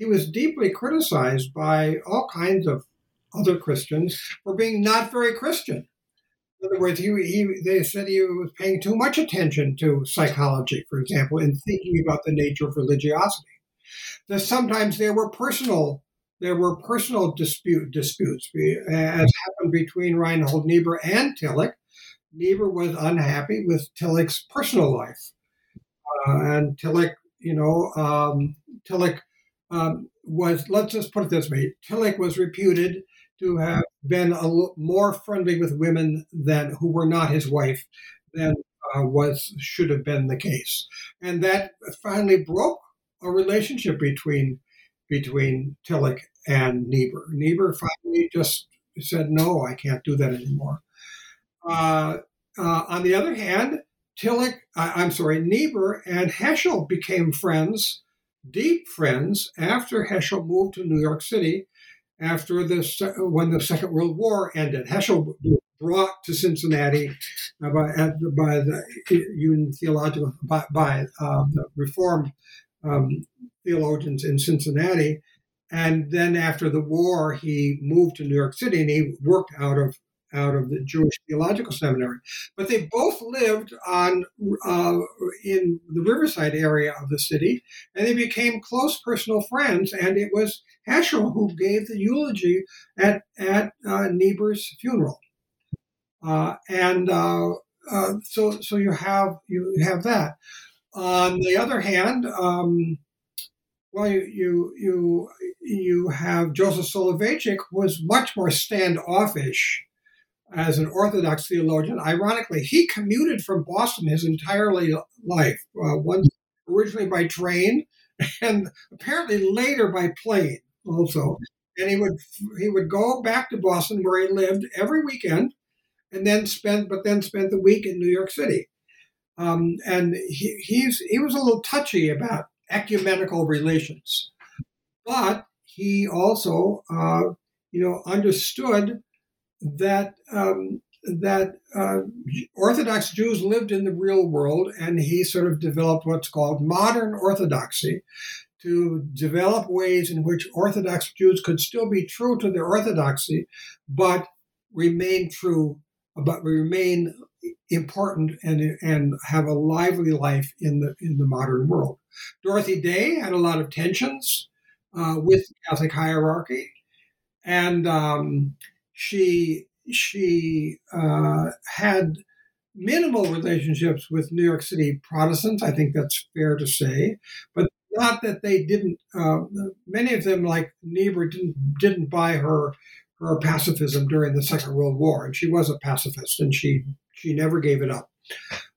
He was deeply criticized by all kinds of other Christians for being not very Christian. In other words, he, he, they said he was paying too much attention to psychology, for example, in thinking about the nature of religiosity. That sometimes there were personal there were personal dispute disputes, as happened between Reinhold Niebuhr and Tillich. Niebuhr was unhappy with Tillich's personal life, uh, and Tillich, you know, um, Tillich um, was let's just put it this way: Tillich was reputed to have been a l- more friendly with women than who were not his wife than uh, was should have been the case, and that finally broke a relationship between between Tillich and Niebuhr. Niebuhr finally just said, "No, I can't do that anymore." Uh, uh, on the other hand, Tillich, I'm sorry, Niebuhr and Heschel became friends, deep friends, after Heschel moved to New York City after the when the Second World War ended. Heschel was brought to Cincinnati uh, by, by the Union Theological by, by uh, the Reformed um, theologians in Cincinnati, and then after the war, he moved to New York City and he worked out of out of the Jewish Theological Seminary. But they both lived on uh, in the Riverside area of the city, and they became close personal friends. And it was Heschel who gave the eulogy at at uh, Niebuhr's funeral. Uh, and uh, uh, so so you have you have that. On the other hand. Um, well, you you you you have Joseph Soloveitchik was much more standoffish as an Orthodox theologian. Ironically, he commuted from Boston his entire life, uh, once originally by train, and apparently later by plane also. And he would he would go back to Boston where he lived every weekend, and then spend but then spent the week in New York City. Um, and he, he's he was a little touchy about ecumenical relations, but he also uh, you know understood that um, that uh, Orthodox Jews lived in the real world, and he sort of developed what's called modern Orthodoxy to develop ways in which Orthodox Jews could still be true to their Orthodoxy, but remain true, but remain important and and have a lively life in the in the modern world. Dorothy Day had a lot of tensions uh, with Catholic hierarchy, and um, she she uh, had minimal relationships with New York City Protestants. I think that's fair to say, but not that they didn't. Uh, many of them, like Niebuhr, didn't didn't buy her her pacifism during the Second World War, and she was a pacifist, and she she never gave it up.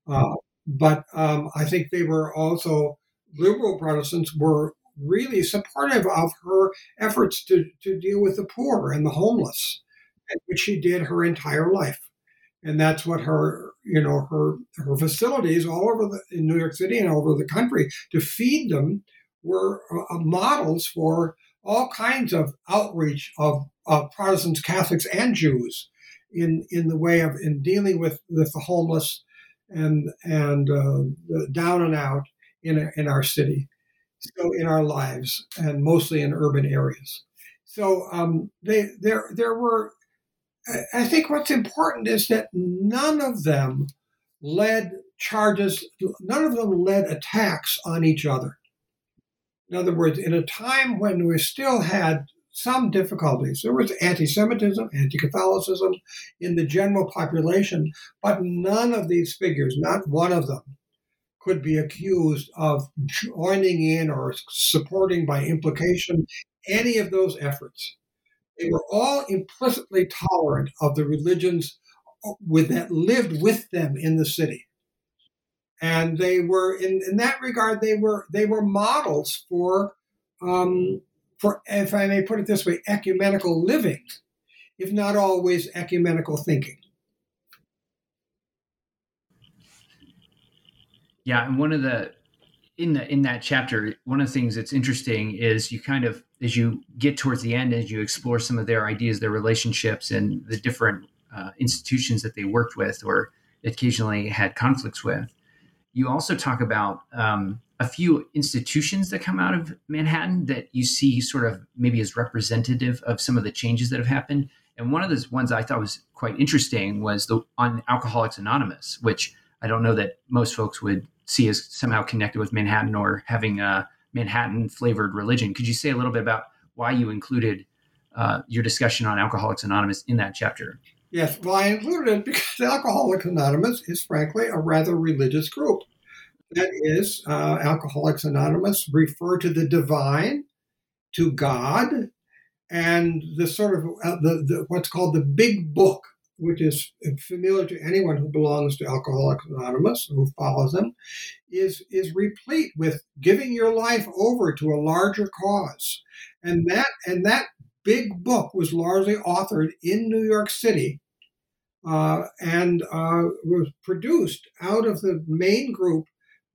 Uh, but um, I think they were also liberal Protestants were really supportive of her efforts to, to deal with the poor and the homeless which she did her entire life. And that's what her, you know, her her facilities all over the in New York City and all over the country to feed them were uh, models for all kinds of outreach of, of Protestants, Catholics, and Jews in in the way of in dealing with with the homeless and and uh, down and out in in our city, so in our lives, and mostly in urban areas. So um, they there there were I think what's important is that none of them led charges, none of them led attacks on each other. In other words, in a time when we still had some difficulties, there was anti Semitism, anti Catholicism in the general population, but none of these figures, not one of them, could be accused of joining in or supporting by implication any of those efforts. They were all implicitly tolerant of the religions uh, with, that lived with them in the city. And they were, in, in that regard, they were they were models for, um, for if I may put it this way, ecumenical living, if not always ecumenical thinking. Yeah, and one of the in the in that chapter, one of the things that's interesting is you kind of as you get towards the end, as you explore some of their ideas, their relationships, and the different uh, institutions that they worked with or occasionally had conflicts with. You also talk about um, a few institutions that come out of Manhattan that you see sort of maybe as representative of some of the changes that have happened. And one of those ones I thought was quite interesting was the on Alcoholics Anonymous, which I don't know that most folks would see as somehow connected with Manhattan or having a Manhattan flavored religion. Could you say a little bit about why you included uh, your discussion on Alcoholics Anonymous in that chapter? Yes, well, I included it because Alcoholics Anonymous is frankly a rather religious group. That is, uh, Alcoholics Anonymous refer to the divine, to God, and the sort of uh, the, the what's called the big book which is familiar to anyone who belongs to Alcoholics Anonymous, who follows them, is, is replete with giving your life over to a larger cause. And that, and that big book was largely authored in New York City uh, and uh, was produced out of the main group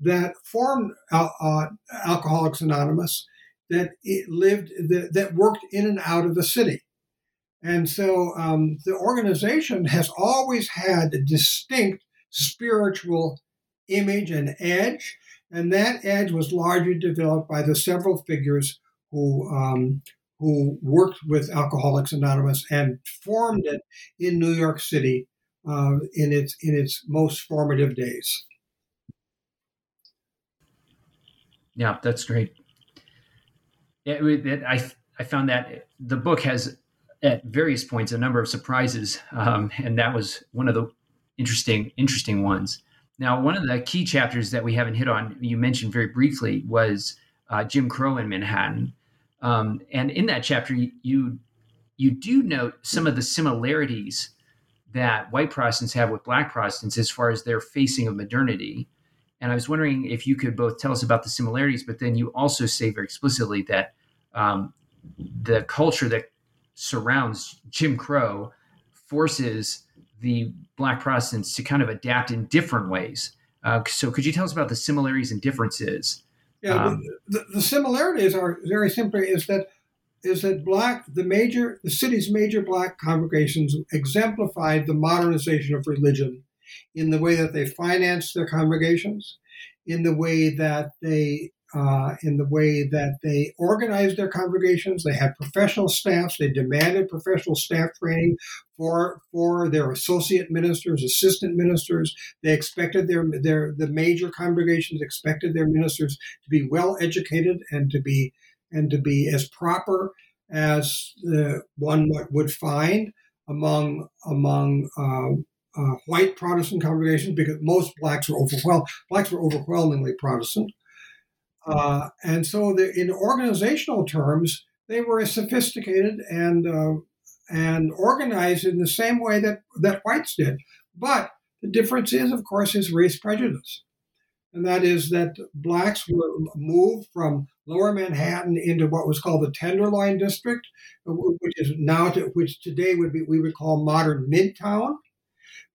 that formed uh, Alcoholics Anonymous that lived that, that worked in and out of the city. And so um, the organization has always had a distinct spiritual image and edge, and that edge was largely developed by the several figures who um, who worked with Alcoholics Anonymous and formed it in New York City uh, in its in its most formative days. Yeah, that's great. It, it, I I found that the book has at various points a number of surprises, um, and that was one of the interesting interesting ones. Now, one of the key chapters that we haven't hit on, you mentioned very briefly, was uh, Jim Crow in Manhattan, um, and in that chapter, you you do note some of the similarities that white Protestants have with black Protestants as far as their facing of modernity. And I was wondering if you could both tell us about the similarities, but then you also say very explicitly that um, the culture that surrounds Jim Crow forces the Black Protestants to kind of adapt in different ways. Uh, so, could you tell us about the similarities and differences? Yeah, um, the, the, similarities are very simply is that is that black the major the city's major black congregations exemplified the modernization of religion in the way that they financed their congregations, in the way that they uh, in the way that they organized their congregations. They had professional staffs. They demanded professional staff training for for their associate ministers, assistant ministers. They expected their their the major congregations expected their ministers to be well educated and to be and to be as proper as uh, one would find among among uh, uh, white Protestant congregations because most blacks were overwhelmed. Blacks were overwhelmingly Protestant, uh, and so, the, in organizational terms, they were sophisticated and uh, and organized in the same way that that whites did. But the difference is, of course, is race prejudice, and that is that blacks were moved from Lower Manhattan into what was called the Tenderloin District, which is now to, which today would be we would call modern Midtown.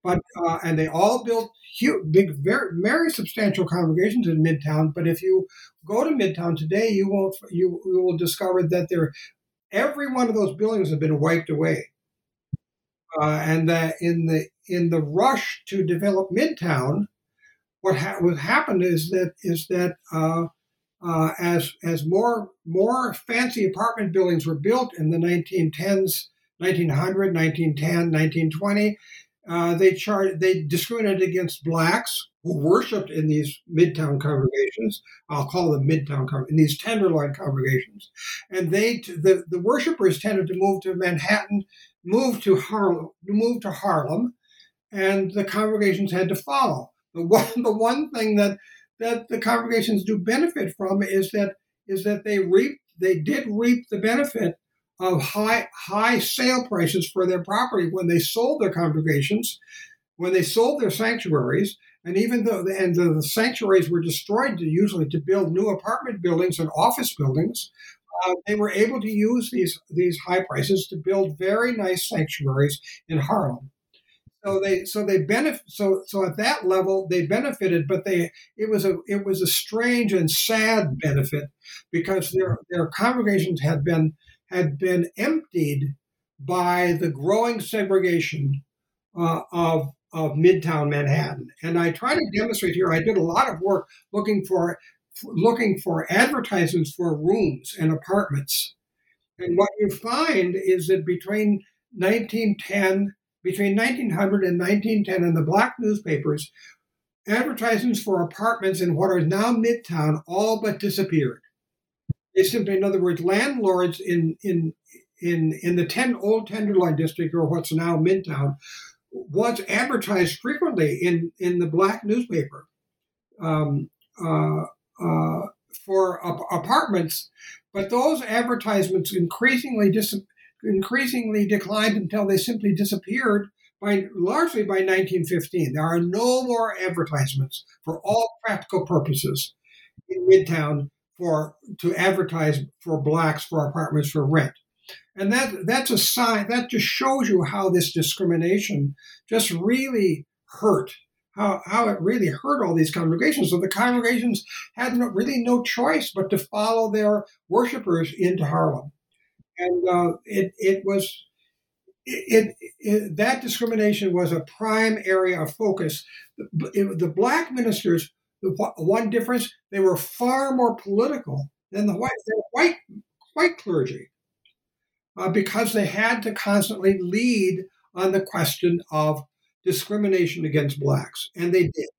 But uh, and they all built huge, big, very, very substantial congregations in Midtown. But if you go to Midtown today, you won't you, you will discover that there every one of those buildings have been wiped away. Uh, and that in the in the rush to develop Midtown, what, ha- what happened is that is that uh, uh, as as more more fancy apartment buildings were built in the 1910s, 1900, 1910, 1920. Uh, they char- they discriminated against blacks who worshipped in these midtown congregations. I'll call them midtown in these tenderloin congregations, and they the the worshippers tended to move to Manhattan, move to Harlem, move to Harlem, and the congregations had to follow. The one the one thing that that the congregations do benefit from is that is that they reap they did reap the benefit of high high sale prices for their property when they sold their congregations, when they sold their sanctuaries, and even though the, and the, the sanctuaries were destroyed to, usually to build new apartment buildings and office buildings, uh, they were able to use these these high prices to build very nice sanctuaries in Harlem. So they so they benefit so so at that level they benefited, but they it was a it was a strange and sad benefit because their their congregations had been had been emptied by the growing segregation uh, of of Midtown Manhattan. And I try to demonstrate here. I did a lot of work looking for looking for advertisements for rooms and apartments. And what you find is that between 1910, between 1900 and 1910, in the black newspapers, advertisements for apartments in what are now Midtown all but disappeared. They simply, in other words, landlords in in in in the ten old Tenderloin district or what's now Midtown was advertised frequently in in the black newspaper um, uh, uh, for ap- apartments, but those advertisements increasingly dis- increasingly declined until they simply disappeared by largely by 1915. There are no more advertisements for all practical purposes in Midtown for to advertise for blacks for apartments for rent. And that that's a sign that just shows you how this discrimination just really hurt how, how it really hurt all these congregations. So the congregations had no, really no choice but to follow their worshipers into Harlem. And uh, it, it was, it, it, it, that discrimination was a prime area of focus. The, the black ministers the one difference, they were far more political than the white, the white, white clergy uh, because they had to constantly lead on the question of discrimination against blacks, and they did.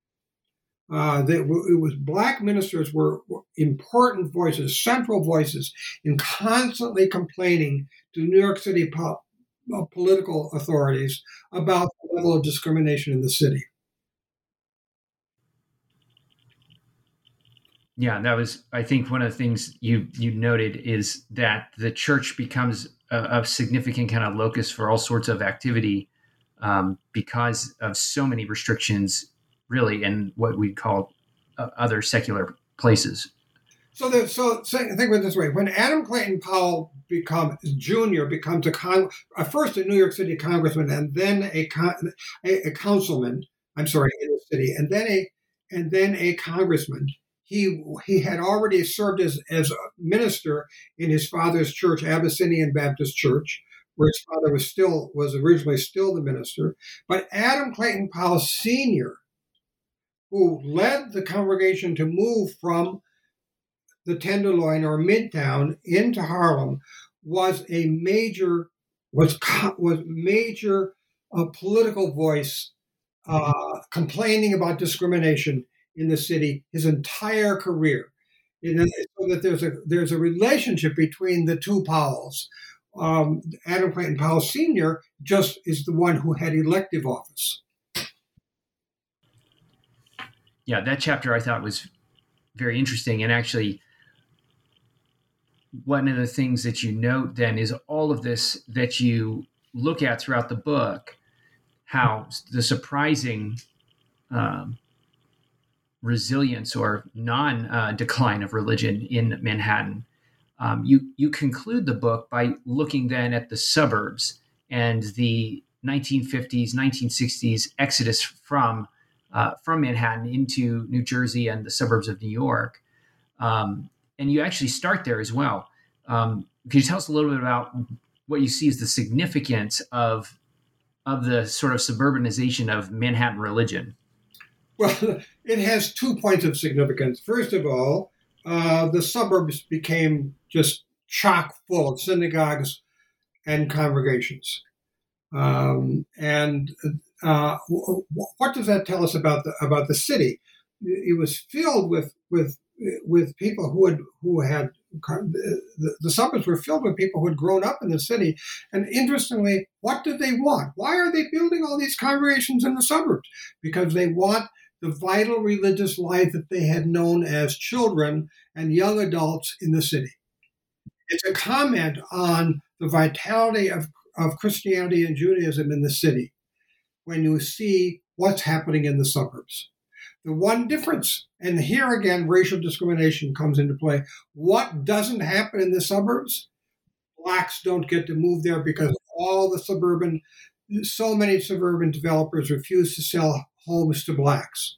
Uh, they, it was black ministers were, were important voices, central voices, in constantly complaining to New York City po- uh, political authorities about the level of discrimination in the city. Yeah, that was I think one of the things you you noted is that the church becomes a, a significant kind of locus for all sorts of activity um, because of so many restrictions, really, in what we call uh, other secular places. So, the, so, think of it this way: when Adam Clayton Powell become Jr. becomes a con, first a New York City congressman, and then a, con, a, a councilman. I'm sorry, in the city, and then a and then a congressman he he had already served as as a minister in his father's church, Abyssinian Baptist Church, where his father was still was originally still the minister. But Adam Clayton Powell Sr., who led the congregation to move from the Tenderloin or Midtown into Harlem, was a major was was major a political voice uh, complaining about discrimination in the city his entire career. You know, so that there's a there's a relationship between the two Powells. Um, Adam Clayton Powell Sr. just is the one who had elective office. Yeah, that chapter I thought was very interesting, and actually, one of the things that you note then is all of this that you look at throughout the book, how the surprising um, resilience or non uh, decline of religion in Manhattan. Um, you you conclude the book by looking then at the suburbs and the 1950s, 1960s exodus from uh, from Manhattan into New Jersey and the suburbs of New York. Um, and you actually start there as well. Um, can you tell us a little bit about what you see as the significance of of the sort of suburbanization of Manhattan religion? Well, it has two points of significance. First of all, uh, the suburbs became just chock full of synagogues and congregations. Um, and uh, what does that tell us about the about the city? It was filled with with with people who had who had the, the, suburbs were filled with people who had grown up in the city. And interestingly, what did they want? Why are they building all these congregations in the suburbs? Because they want the vital religious life that they had known as children and young adults in the city. It's a comment on the vitality of, of Christianity and Judaism in the city when you see what's happening in the suburbs. The one difference, and here again, racial discrimination comes into play. What doesn't happen in the suburbs? Blacks don't get to move there because all the suburban, so many suburban developers refuse to sell homes to blacks.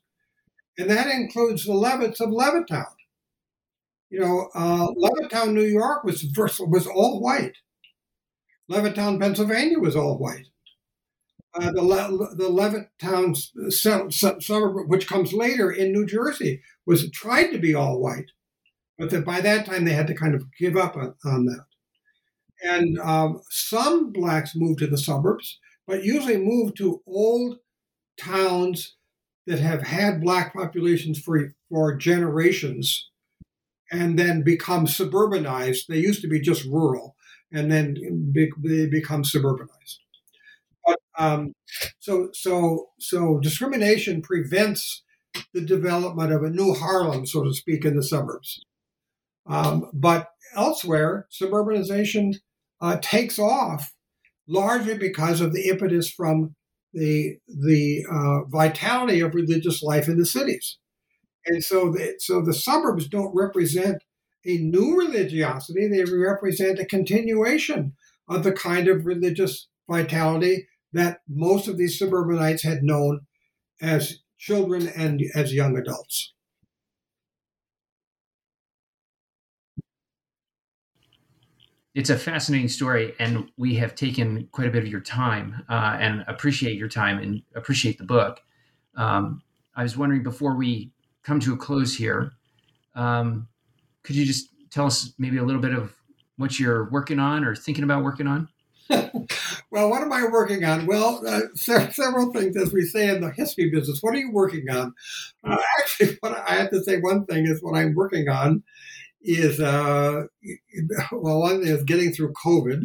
And that includes the Levitts of Levittown. You know, uh, Levittown, New York was was all white. Levittown, Pennsylvania was all white. Uh, the Le- the Levittown suburb, which comes later in New Jersey, was tried to be all white, but that by that time they had to kind of give up on, on that. And um, some blacks moved to the suburbs, but usually moved to old towns that have had black populations for for generations, and then become suburbanized. They used to be just rural, and then be, they become suburbanized. But um, so so so discrimination prevents the development of a new Harlem, so to speak, in the suburbs. Um, but elsewhere, suburbanization uh, takes off largely because of the impetus from the the uh, vitality of religious life in the cities, and so the, so the suburbs don't represent a new religiosity; they represent a continuation of the kind of religious vitality that most of these suburbanites had known as children and as young adults. It's a fascinating story, and we have taken quite a bit of your time uh, and appreciate your time and appreciate the book. Um, I was wondering before we come to a close here, um, could you just tell us maybe a little bit of what you're working on or thinking about working on? well, what am I working on? Well, uh, several things, as we say in the history business. What are you working on? Uh, actually, what I have to say, one thing is what I'm working on is, uh, well, one is getting through COVID.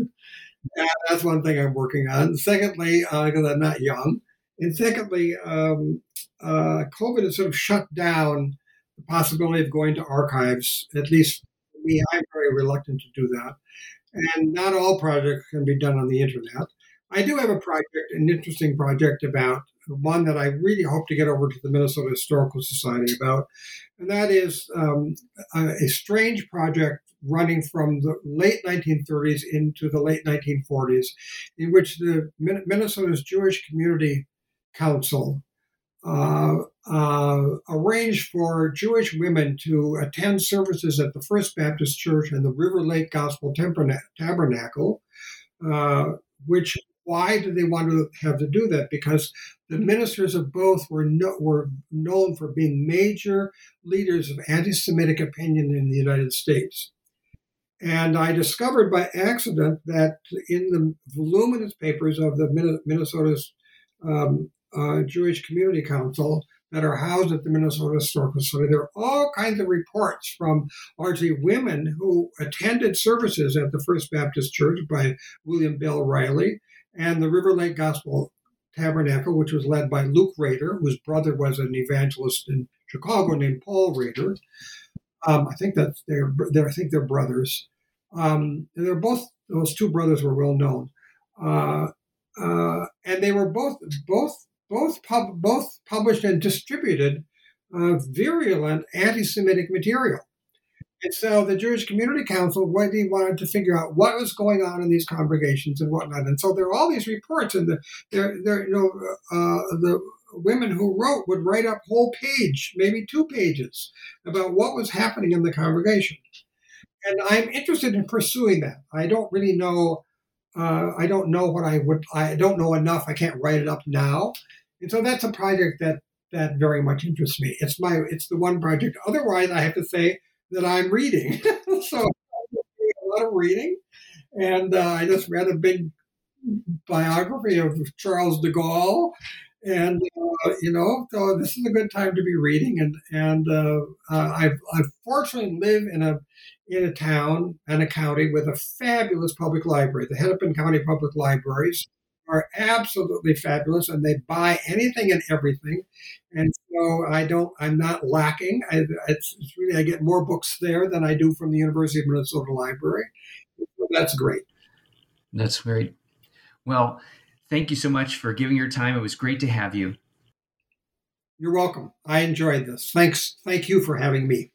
And that's one thing I'm working on. Secondly, because uh, I'm not young. And secondly, um, uh, COVID has sort of shut down the possibility of going to archives. At least me, I'm very reluctant to do that and not all projects can be done on the internet. I do have a project, an interesting project about one that I really hope to get over to the Minnesota Historical Society about, and that is um, a, a, strange project running from the late 1930s into the late 1940s, in which the Minnesota's Jewish Community Council uh, uh, arranged for Jewish women to attend services at the First Baptist Church and the River Lake Gospel Tabernacle, uh, which why did they want to have to do that? Because the ministers of both were no, were known for being major leaders of anti-Semitic opinion in the United States. And I discovered by accident that in the voluminous papers of the Minnesota's um, uh, Jewish Community Council that are housed at the Minnesota Historical Society. There are all kinds of reports from largely women who attended services at the First Baptist Church by William Bell Riley and the River Lake Gospel Tabernacle, which was led by Luke Rader, whose brother was an evangelist in Chicago named Paul Rader. Um, I think that they're, I think they're brothers. Um, they're both those two brothers were well known, uh, uh, and they were both both both pub, both published and distributed uh, virulent anti-Semitic material. And so the Jewish Community Council really wanted to figure out what was going on in these congregations and whatnot. And so there are all these reports, and the, there, there, you know, uh, the women who wrote would write up whole page, maybe two pages, about what was happening in the congregation. And I'm interested in pursuing that. I don't really know. Uh, I don't know what I would. I don't know enough. I can't write it up now. And so that's a project that that very much interests me. It's my it's the one project. Otherwise, I have to say that I'm reading. so a lot of reading, and uh, I just read a big biography of Charles de Gaulle, and uh, you know, so this is a good time to be reading. And and uh, uh, I've I fortunately live in a in a town and a county with a fabulous public library. The Hennepin County Public Libraries are absolutely fabulous, and they buy anything and everything. And so I don't, I'm not lacking. I, it's, it's really I get more books there than I do from the University of Minnesota Library. So that's great. That's great. Well, thank you so much for giving your time. It was great to have you. You're welcome. I enjoyed this. Thanks. Thank you for having me.